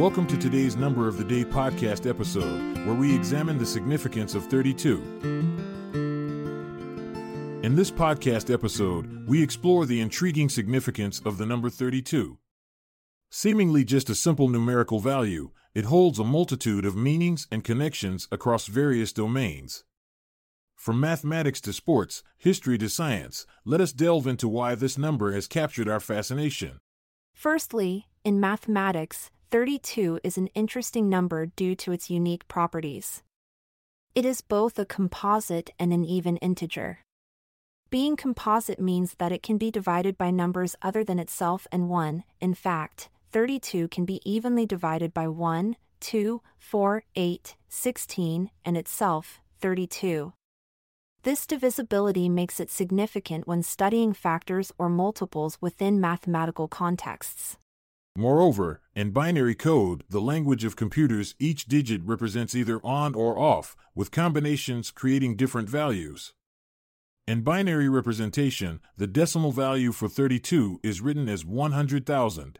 Welcome to today's Number of the Day podcast episode, where we examine the significance of 32. In this podcast episode, we explore the intriguing significance of the number 32. Seemingly just a simple numerical value, it holds a multitude of meanings and connections across various domains. From mathematics to sports, history to science, let us delve into why this number has captured our fascination. Firstly, in mathematics, 32 is an interesting number due to its unique properties. It is both a composite and an even integer. Being composite means that it can be divided by numbers other than itself and 1. In fact, 32 can be evenly divided by 1, 2, 4, 8, 16, and itself, 32. This divisibility makes it significant when studying factors or multiples within mathematical contexts. Moreover, in binary code, the language of computers, each digit represents either on or off, with combinations creating different values. In binary representation, the decimal value for 32 is written as 100,000.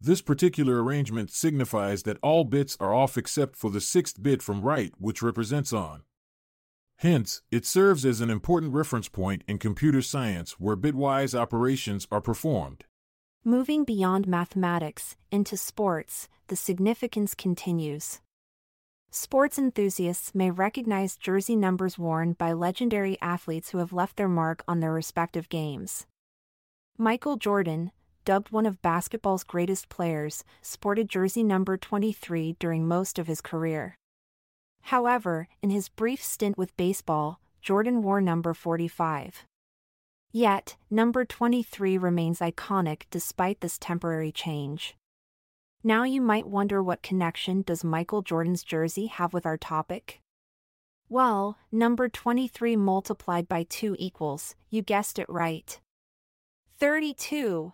This particular arrangement signifies that all bits are off except for the sixth bit from right, which represents on. Hence, it serves as an important reference point in computer science where bitwise operations are performed. Moving beyond mathematics into sports, the significance continues. Sports enthusiasts may recognize jersey numbers worn by legendary athletes who have left their mark on their respective games. Michael Jordan, dubbed one of basketball's greatest players, sported jersey number 23 during most of his career. However, in his brief stint with baseball, Jordan wore number 45. Yet, number 23 remains iconic despite this temporary change. Now you might wonder what connection does Michael Jordan's jersey have with our topic? Well, number 23 multiplied by 2 equals, you guessed it right. 32.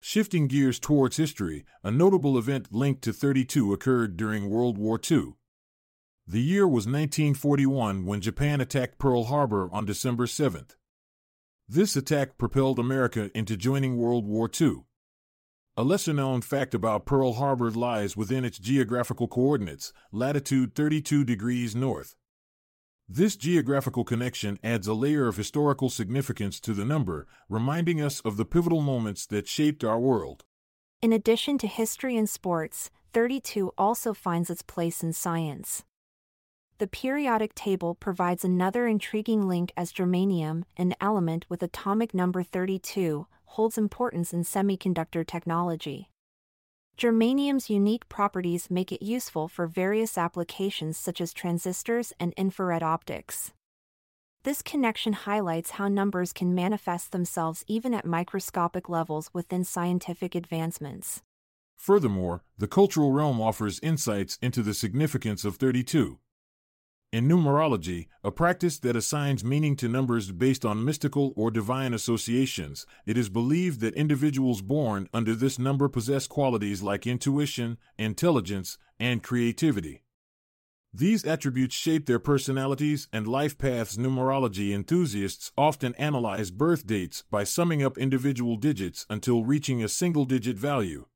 Shifting gears towards history, a notable event linked to 32 occurred during World War II. The year was 1941 when Japan attacked Pearl Harbor on December 7th. This attack propelled America into joining World War II. A lesser known fact about Pearl Harbor lies within its geographical coordinates, latitude 32 degrees north. This geographical connection adds a layer of historical significance to the number, reminding us of the pivotal moments that shaped our world. In addition to history and sports, 32 also finds its place in science. The periodic table provides another intriguing link as germanium, an element with atomic number 32, holds importance in semiconductor technology. Germanium's unique properties make it useful for various applications such as transistors and infrared optics. This connection highlights how numbers can manifest themselves even at microscopic levels within scientific advancements. Furthermore, the cultural realm offers insights into the significance of 32. In numerology, a practice that assigns meaning to numbers based on mystical or divine associations, it is believed that individuals born under this number possess qualities like intuition, intelligence, and creativity. These attributes shape their personalities and life paths. Numerology enthusiasts often analyze birth dates by summing up individual digits until reaching a single digit value.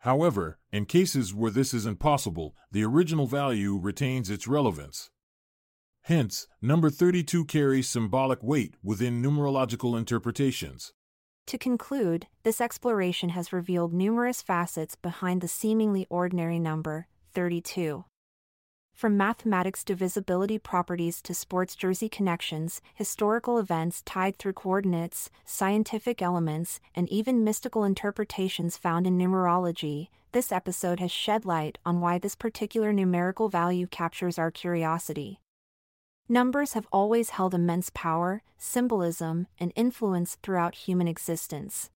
However, in cases where this is impossible, the original value retains its relevance. Hence, number 32 carries symbolic weight within numerological interpretations. To conclude, this exploration has revealed numerous facets behind the seemingly ordinary number, 32. From mathematics divisibility properties to sports jersey connections, historical events tied through coordinates, scientific elements, and even mystical interpretations found in numerology, this episode has shed light on why this particular numerical value captures our curiosity. Numbers have always held immense power, symbolism, and influence throughout human existence.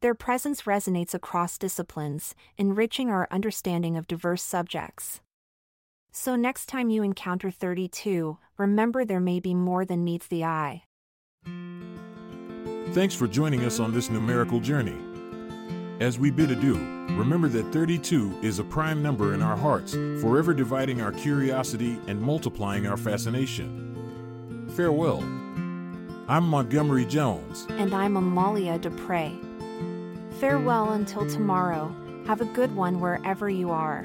Their presence resonates across disciplines, enriching our understanding of diverse subjects. So next time you encounter 32, remember there may be more than meets the eye. Thanks for joining us on this numerical journey. As we bid adieu, remember that 32 is a prime number in our hearts, forever dividing our curiosity and multiplying our fascination. Farewell. I'm Montgomery Jones. And I'm Amalia Dupre. Farewell until tomorrow Have a good one wherever you are.